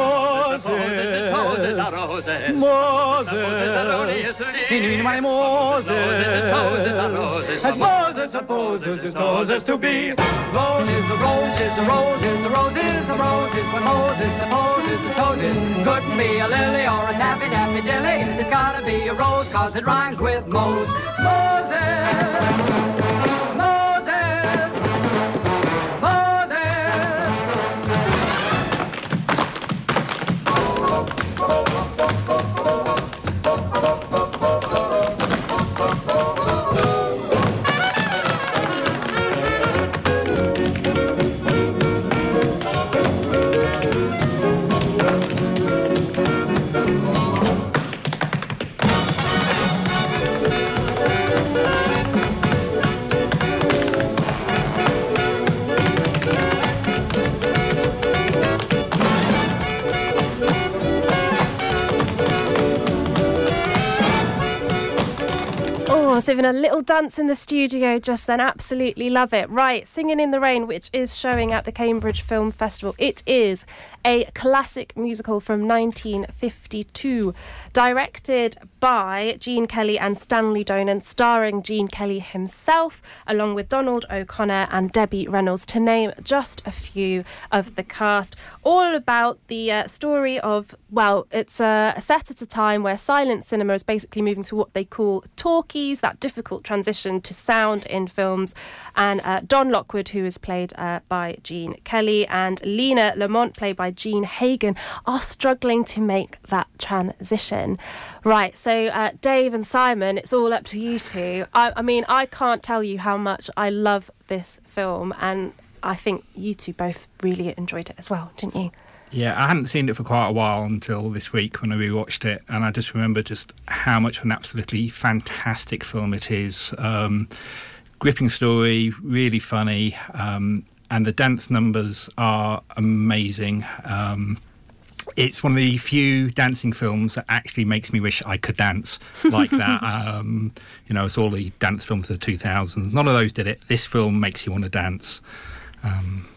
Moses toes are roses. Moses, in my Moses, as Moses supposes his toes to be. Roses, roses, roses, roses, roses, when Moses supposes his toes couldn't be a lily or a tappy tappy dilly. It's gotta be a rose, cause it rhymes with Mose. Moses, Moses, Having a little dance in the studio just then. Absolutely love it. Right, Singing in the Rain, which is showing at the Cambridge Film Festival. It is a classic musical from 1952, directed by Gene Kelly and Stanley Donen, starring Gene Kelly himself, along with Donald O'Connor and Debbie Reynolds, to name just a few of the cast. All about the uh, story of, well, it's uh, set at a time where silent cinema is basically moving to what they call talkies, that difficult transition to sound in films. And uh, Don Lockwood, who is played uh, by Gene Kelly, and Lina Lamont, played by Jean Hagen, are struggling to make that transition. Right, so uh, Dave and Simon, it's all up to you two. I, I mean, I can't tell you how much I love this film, and I think you two both really enjoyed it as well, didn't you? Yeah, I hadn't seen it for quite a while until this week when I rewatched it, and I just remember just how much of an absolutely fantastic film it is. Um, gripping story, really funny, um, and the dance numbers are amazing. Um, it's one of the few dancing films that actually makes me wish I could dance like that. [laughs] um, you know, it's all the dance films of the 2000s. None of those did it. This film makes you want to dance. Um,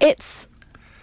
It's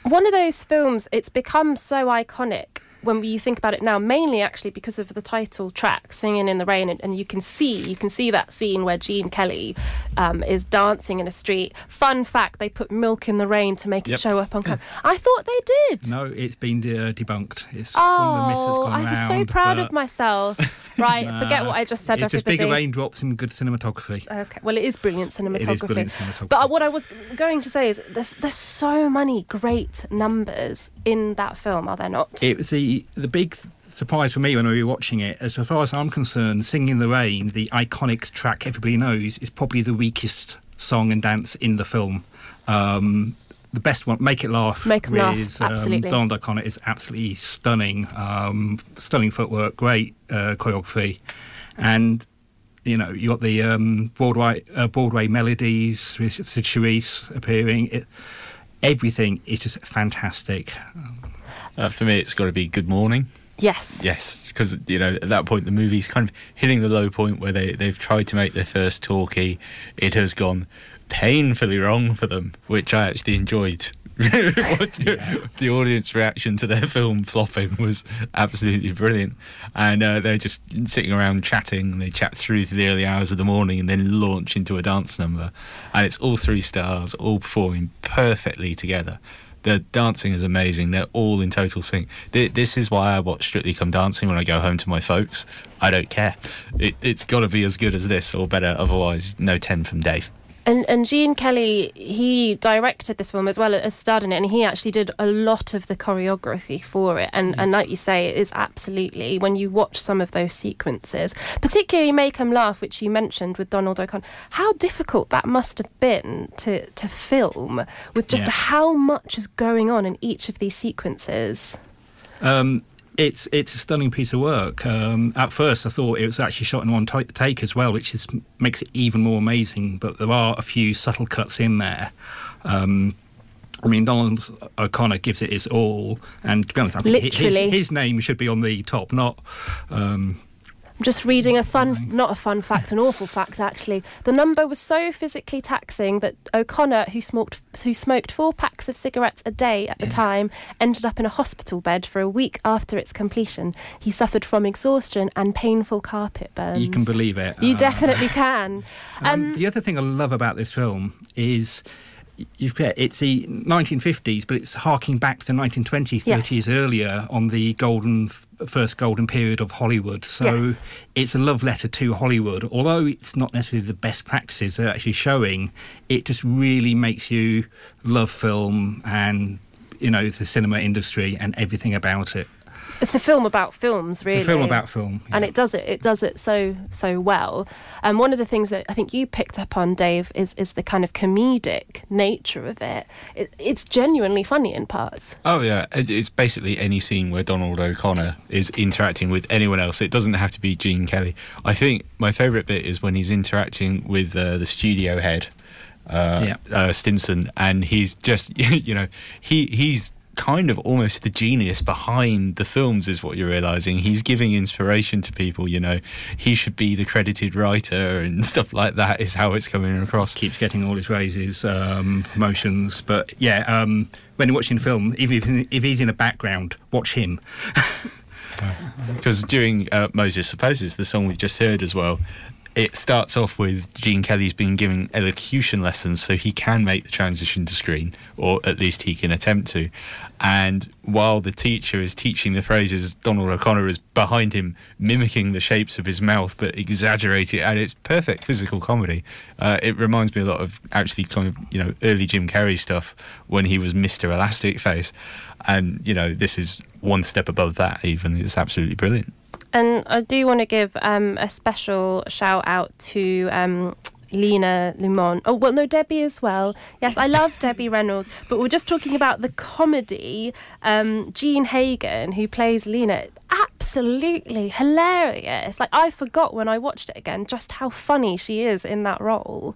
one of those films, it's become so iconic when you think about it now, mainly actually because of the title track, "Singing in the Rain," and, and you can see you can see that scene where Gene Kelly um, is dancing in a street. Fun fact: they put "Milk in the Rain" to make Yep. it show up on camera. [laughs] I thought they did. no, it's been uh, debunked. It's one the myths that's Oh, I was so proud of myself. [laughs] Right, forget what I just said. It's just everybody. bigger raindrops and good cinematography. Okay, well, it is brilliant cinematography. It is brilliant cinematography. But what I was going to say is there's there's so many great numbers in that film, are there not? It was the the big surprise for me when we were watching it. As far as I'm concerned, "Singing in the Rain," the iconic track everybody knows, is probably the weakest song and dance in the film. Um, the best one, "Make It Laugh," Make 'em laugh, with, absolutely. Um, Donald O'Connor is absolutely stunning. Um, stunning footwork, great uh, choreography, and you know you got the um, Broadway uh, Broadway melodies with Cyd Charisse appearing. It, everything is just fantastic. Uh, for me, it's got to be Good Morning. Yes. Yes, because you know at that point the movie's kind of hitting the low point where they they've tried to make their first talkie. It has gone painfully wrong for them, which I actually enjoyed. [laughs] The audience reaction to their film flopping was absolutely brilliant, and uh, they're just sitting around chatting. They chat through to the early hours of the morning, and then launch into a dance number. And it's all three stars, all performing perfectly together. The dancing is amazing. They're all in total sync. This is why I watch Strictly Come Dancing when I go home to my folks. I don't care. It, it's got to be as good as this or better. Otherwise, no 10 from Dave. And and Gene Kelly, he directed this film as well as starred in it, and he actually did a lot of the choreography for it. And and like you say, it is absolutely when you watch some of those sequences, particularly Make 'Em Laugh, which you mentioned with Donald O'Connor, how difficult that must have been to to film with just Yeah. how much is going on in each of these sequences. Um, it's it's a stunning piece of work. Um, at first, I thought it was actually shot in one ta take as well, which is makes it even more amazing. But there are a few subtle cuts in there. Um, I mean, Donald O'Connor gives it his all, and to be honest, I think his, his name should be on the top, not. Um, I'm just reading a fun, not a fun fact, an awful fact actually. The number was so physically taxing that O'Connor, who smoked, who smoked four packs of cigarettes a day at the time, ended up in a hospital bed for a week after its completion. He suffered from exhaustion and painful carpet burns. you can believe it. You Uh, definitely can. [laughs] Um, the other thing I love about this film is you've got it's the 1950s, but it's harking back to the 1920s, 30 years earlier on the golden first golden period of Hollywood. So Yes. it's a love letter to Hollywood. Although it's not necessarily the best practices they're actually showing, it just really makes you love film and you know the cinema industry and everything about it. It's a film about films, really. It's a film about film. and it does it. It does it so so well. And one of the things that I think you picked up on, Dave, is is the kind of comedic nature of it. it it's genuinely funny in parts. Oh yeah, It- it's basically any scene where Donald O'Connor is interacting with anyone else. It doesn't have to be Gene Kelly. I think my favourite bit is when he's interacting with uh, the studio head, uh, uh, Stinson, and he's just [laughs] you know he he's kind of almost the genius behind the films is what you're realizing. He's giving inspiration to people you know. He should be the credited writer and [laughs] stuff like that is how it's coming across. Keeps getting all his raises um, promotions. But yeah um, when you're watching the film even if, if he's in the background watch him. [laughs] Because during uh, Moses Supposes, the song we've just heard as well, it starts off with Gene Kelly's been giving elocution lessons so he can make the transition to screen, or at least he can attempt to. And while the teacher is teaching the phrases, Donald O'Connor is behind him, mimicking the shapes of his mouth but exaggerating, and it's perfect physical comedy. Uh, it reminds me a lot of actually kind of you know early Jim Carrey stuff when he was Mr. Elastic Face, and you know this is one step above that. Even it's absolutely brilliant. And I do want to give um, a special shout out to um, Lina Lamont. Oh, well, no, Debbie as well. Yes, I love [laughs] Debbie Reynolds, but we're just talking about the comedy. Um, Jean Hagen, who plays Lena, absolutely hilarious. Like, I forgot when I watched it again just how funny she is in that role.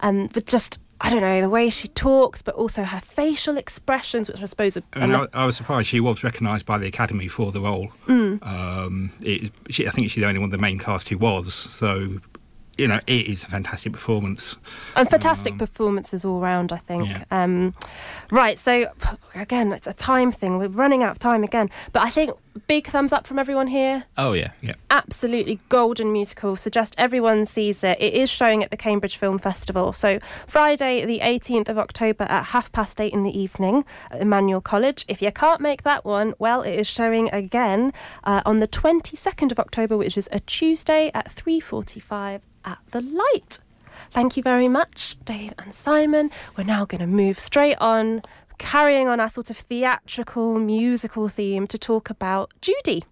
Um, but just. I don't know the way she talks, but also her facial expressions, which I suppose are. And I, I was surprised she was recognised by the Academy for the role. Mm. Um, it, she, I think she's the only one of the main cast who was. So, you know, it is a fantastic performance. and fantastic performances all round, I think. Yeah. Um, right, so again, it's a time thing. We're running out of time again, but I think big thumbs up from everyone here. Oh yeah, yeah. Absolutely golden musical. Suggest everyone sees it. It is showing at the Cambridge Film Festival. So Friday, the 18th of October at half past eight in the evening at Emmanuel College. If you can't make that one, well, it is showing again uh, on the 22nd of October, which is a Tuesday at 3:45 at the Light. Thank you very much, Dave and Simon. We're now going to move straight on, carrying on our sort of theatrical, musical theme to talk about Judy.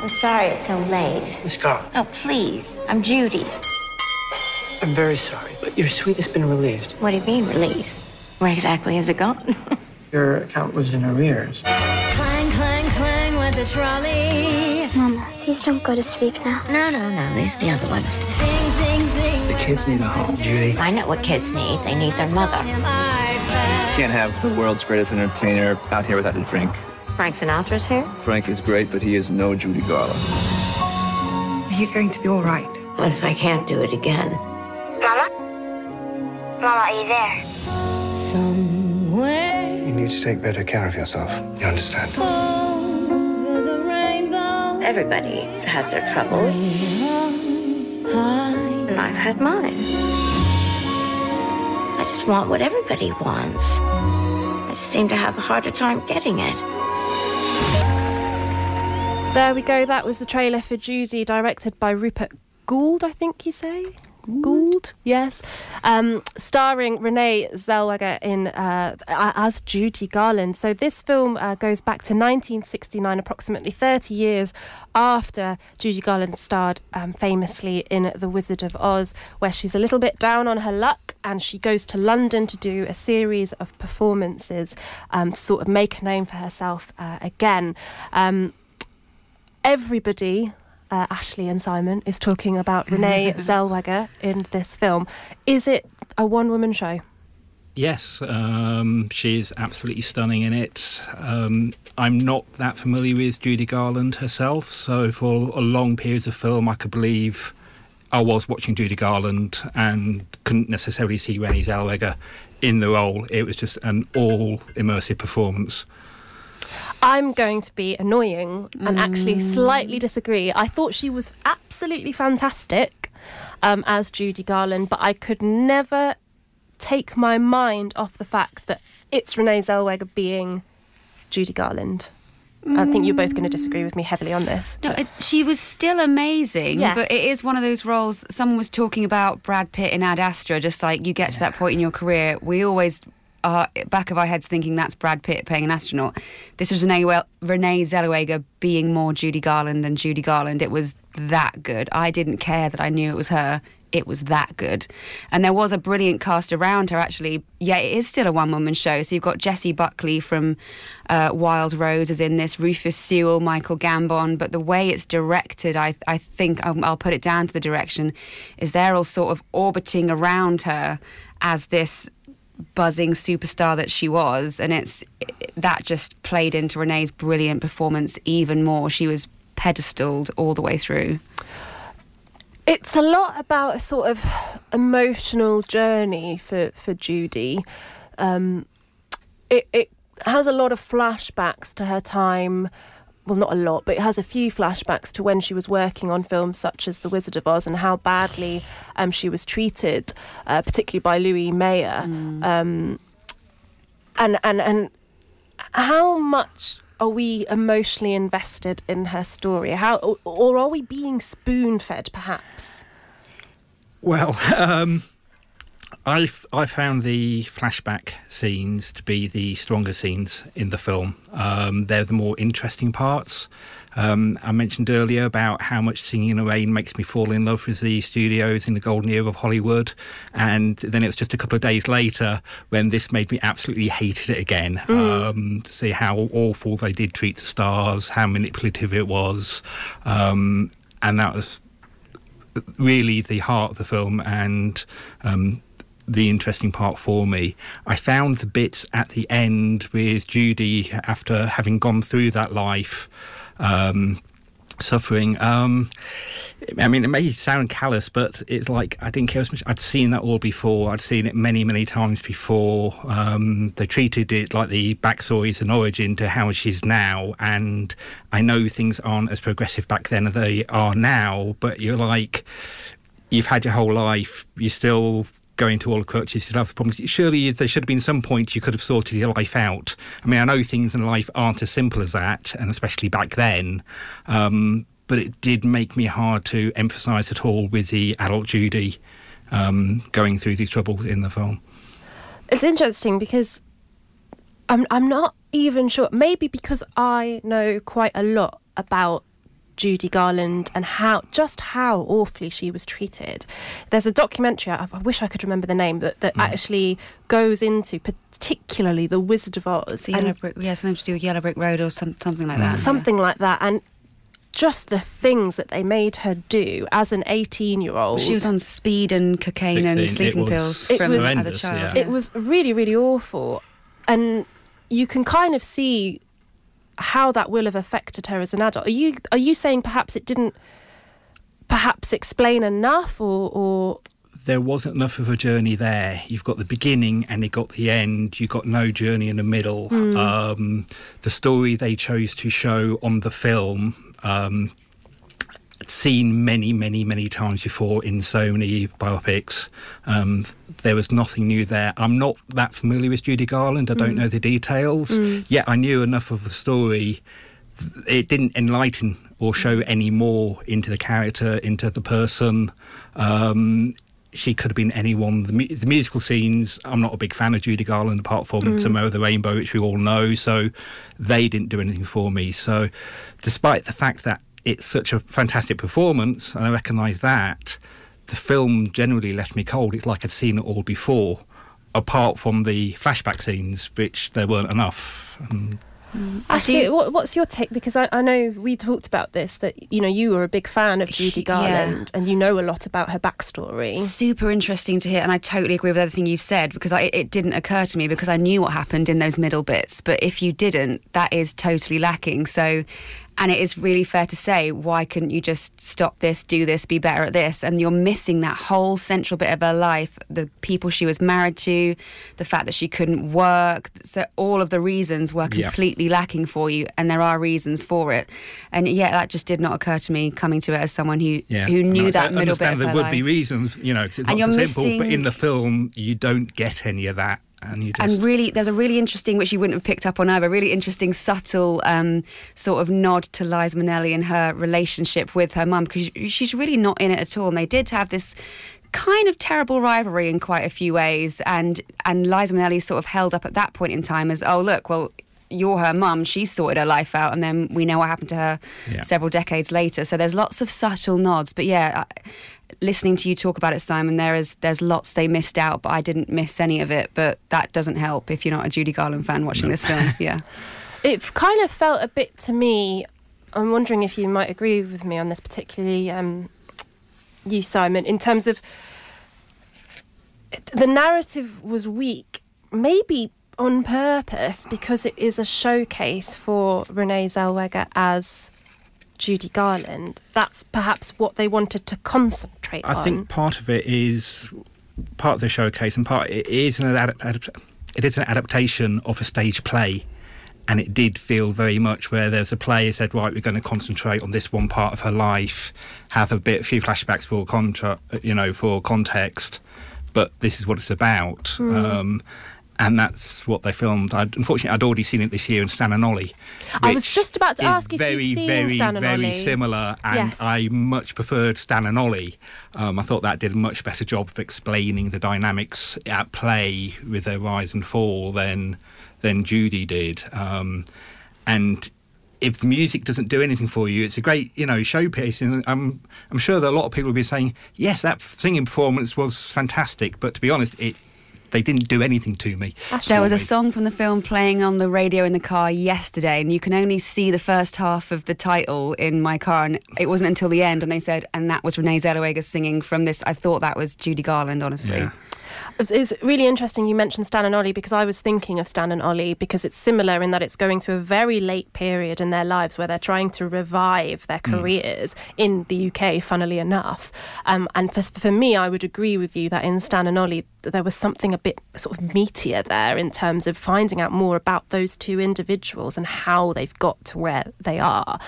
I'm sorry it's so late. Miss Carl, Oh, please. I'm Judy. I'm very sorry, but your suite has been released. What do you mean, released? Where exactly has it gone? [laughs] Your account was in arrears. clang, clang, clang with the trolley. Mama, please don't go to sleep now. No, no, no. These are the other ones. Sing, sing, sing. The kids need a home, Judy. I know what kids need. They need their mother. Can't have the world's greatest entertainer out here without a drink. Frank Sinatra's here? Frank is great, but he is no Judy Garland. Are you going to be all right? What if I can't do it again? Mama? Mama, are you there? Somewhere You need to take better care of yourself. You understand? Oh. Everybody has their troubles. And I've had mine. I just want what everybody wants. I just seem to have a harder time getting it. There we go. That was the trailer for Judy, directed by Rupert Goold, I think you say. Goold, yes. Um, starring Renee Zellweger in uh, as Judy Garland. So this film uh, goes back to 1969, approximately 30 years after Judy Garland starred um, famously in The Wizard of Oz, where she's a little bit down on her luck and she goes to London to do a series of performances um, to sort of make a name for herself uh, again. Um, everybody, uh, Ashley and Simon, is talking about Renee [laughs] Zellweger in this film. Is it a one woman show? Yes, um, she's absolutely stunning in it. Um, I'm not that familiar with Judy Garland herself, so for a long periods of film, I could believe I was watching Judy Garland and couldn't necessarily see Renée Zellweger in the role. It was just an all immersive performance. I'm going to be annoying and actually slightly disagree. I thought she was absolutely fantastic um, as Judy Garland, but I could never take my mind off the fact that it's Renee Zellweger being Judy Garland. I think you're both going to disagree with me heavily on this. No, it, she was still amazing, Yes. but it is one of those roles. Someone was talking about Brad Pitt in Ad Astra, just like you get to that point in your career. We always are back of our heads thinking that's Brad Pitt playing an astronaut. This was Renee, well, Renee Zellweger being more Judy Garland than Judy Garland. It was that good. I didn't care that I knew it was her. It was that good. And there was a brilliant cast around her, actually. Yeah, it is still a one woman show. So you've got Jessie Buckley from uh, Wild Rose is in this, Rufus Sewell, Michael Gambon. But the way it's directed, I, I think I'll put it down to the direction, is they're all sort of orbiting around her as this buzzing superstar that she was. And it's that just played into Renee's brilliant performance even more. She was pedestaled all the way through. It's a lot about a sort of emotional journey for, for Judy. Um, it, it has a lot of flashbacks to her time. Well, not a lot, but it has a few flashbacks to when she was working on films such as The Wizard of Oz and how badly um, she was treated, uh, particularly by Louis Mayer. Um, and and and how much are we emotionally invested in her story? How or, or are we being spoon fed, perhaps? Well, [laughs] um, I I found the flashback scenes to be the stronger scenes in the film. Um, they're the more interesting parts. Um, I mentioned earlier about how much Singing in the Rain makes me fall in love with the studios in the golden era of Hollywood, and then it was just a couple of days later when this made me absolutely hate it again. Mm. Um, to see how awful they did treat the stars, how manipulative it was, um, and that was really the heart of the film and um, the interesting part for me. I found the bits at the end with Judy after having gone through that life. Um, suffering. Um, I mean, it may sound callous, but it's like I didn't care as much. I'd seen that all before. I'd seen it many, many times before. Um, they treated it like the backstory is an origin to how she's now, and I know things aren't as progressive back then as they are now. But you're like, you've had your whole life. You're still going to all the coaches to have the problems. Surely there should have been some point you could have sorted your life out. I mean, I know things in life aren't as simple as that, and especially back then. Um, but it did make me hard to emphasise at all with the adult Judy um, going through these troubles in the film. It's interesting because I'm I'm not even sure. Maybe because I know quite a lot about Judy Garland and how just how awfully she was treated. There's a documentary. I, I wish I could remember the name, but that Mm. actually goes into particularly the Wizard of Oz. The Yellow Brick, yeah, something to do with Yellow Brick Road or some, something like that. something like that, and just the things that they made her do as an 18 year old. She was on speed and cocaine and 16, it sleeping was pills It from was- as a child. yeah. It was really, really awful. And you can kind of see how that will have affected her as an adult. Are you are you saying perhaps it didn't perhaps explain enough or, or there wasn't enough of a journey there. You've got the beginning and you got the end. You've got no journey in the middle. Mm. Um, the story they chose to show on the film, um, seen many, many, many times before in so many biopics. Um, there was nothing new there. I'm not that familiar with Judy Garland. I don't Mm. know the details. Mm. Yet I knew enough of the story. It didn't enlighten or show any more into the character, into the person. Um, she could have been anyone. The, mu- the musical scenes, I'm not a big fan of Judy Garland apart from Mm. Tomorrow the Rainbow, which we all know. So they didn't do anything for me. So despite the fact that it's such a fantastic performance, and I recognise that, the film generally left me cold. It's like I'd seen it all before, apart from the flashback scenes, which there weren't enough. And Actually, what, what's your take? Because I, I know we talked about this that you know you were a big fan of Judy Garland and you know a lot about her backstory. Super interesting to hear, and I totally agree with everything you said because I, it didn't occur to me because I knew what happened in those middle bits. But if you didn't, that is totally lacking. So, and it is really fair to say, why couldn't you just stop this, do this, be better at this? And you're missing that whole central bit of her life the people she was married to, the fact that she couldn't work. So, all of the reasons were Yeah. completely lacking for you, and there are reasons for it. And yeah, that just did not occur to me coming to it as someone who, Yeah, who knew that middle bit there her would life. be reasons, you know, it's not so you're simple. But in the film, you don't get any of that, and you just And really, there's a really interesting, which you wouldn't have picked up on either, really interesting, subtle um, sort of nod to Liza Minnelli and her relationship with her mum, because she's really not in it at all. And they did have this kind of terrible rivalry in quite a few ways. And, and Liza Minnelli sort of held up at that point in time as, oh, look, well, you're her mum, she sorted her life out, and then we know what happened to her Yeah. several decades later. So there's lots of subtle nods. But yeah, I, listening to you talk about it, Simon, there is there's lots they missed out, but I didn't miss any of it. But that doesn't help if you're not a Judy Garland fan watching this film. [laughs] Yeah. It kind of felt a bit to me. I'm wondering if you might agree with me on this, particularly um, you, Simon, in terms of the narrative was weak, maybe on purpose, because it is a showcase for Renee Zellweger as Judy Garland. That's perhaps what they wanted to concentrate I on. think part of it is part of the showcase, and part it is an adapt- adapt- it is an adaptation of a stage play, and it did feel very much where there's a play who said, right, we're going to concentrate on this one part of her life, have a bit, a few flashbacks for contra, you know, for context, but this is what it's about. Mm. Um, and that's what they filmed. I'd, unfortunately, I'd already seen it this year in Stan and Ollie. I was just about to ask if very, you've seen very, Stan and very Ollie. similar, and Yes. I much preferred Stan and Ollie. Um, I thought that did a much better job of explaining the dynamics at play with their rise and fall than than Judy did. Um, and if the music doesn't do anything for you, it's a great, you know, showpiece. And I'm, I'm sure that a lot of people will be saying, yes, that singing performance was fantastic. But to be honest, it they didn't do anything to me. There was a song from the film playing on the radio in the car yesterday, and you can only see the first half of the title in my car. And it wasn't until the end when they said, and that was Renee Zellweger singing from this. I thought that was Judy Garland, honestly. Yeah. It's- really interesting you mentioned Stan and Ollie because I was thinking of Stan and Ollie because it's similar in that it's going to a very late period in their lives where they're trying to revive their Mm. careers in the UK, funnily enough. Um, and for, for me, I would agree with you that in Stan and Ollie, there was something a bit sort of meatier there in terms of finding out more about those two individuals and how they've got to where they are.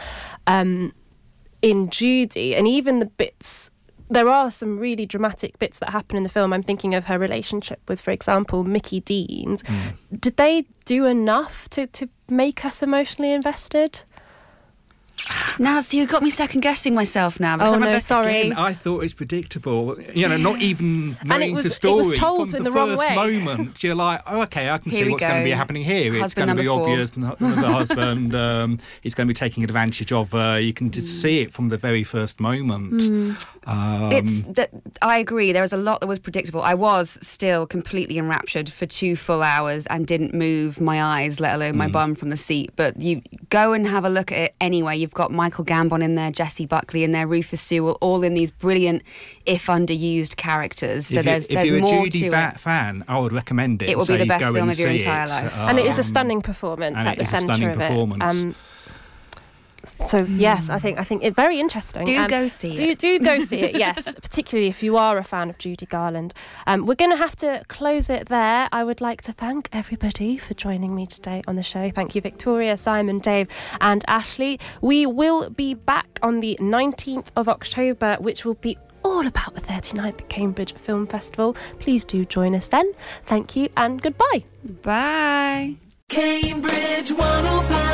Um, in Judy, and even the bits there are some really dramatic bits that happen in the film. I'm thinking of her relationship with, for example, Mickey Deans. Mm. Did they do enough to, to make us emotionally invested? Now, see, you got me second guessing myself now. because Oh, I no, remember- sorry. Again, I thought it's predictable. You know, not even And it was- the it was told from in the, the wrong first way. moment, [laughs] you're like, oh, okay, I can Here see we what's going to be happening here. it's going to be four. obvious. The [laughs] husband, um, he's going to be taking advantage of her. You can just see it from the very first moment. Mm. Um, it's that I agree. There was a lot that was predictable. I was still completely enraptured for two full hours and didn't move my eyes, let alone my bum from the seat. But you go and have a look at it anyway. You've got Michael Gambon in there, Jessie Buckley in there, Rufus Sewell, all in these brilliant, if underused characters. So if, there's you, if there's you're a more Judy to Va- it. fan, I would recommend it. It will be the best film of your entire it. life. and it is a Um, stunning performance and at it the is a centre stunning of it. performance. Um, so yes, I think I think it's very interesting. Do and go see do, it. Do go see it. Yes, [laughs] particularly if you are a fan of Judy Garland. Um, we're going to have to close it there. I would like to thank everybody for joining me today on the show. Thank you, Victoria, Simon, Dave, and Ashley. We will be back on the 19th of October, which will be all about the 39th Cambridge Film Festival. Please do join us then. Thank you and goodbye. Bye. Cambridge 101.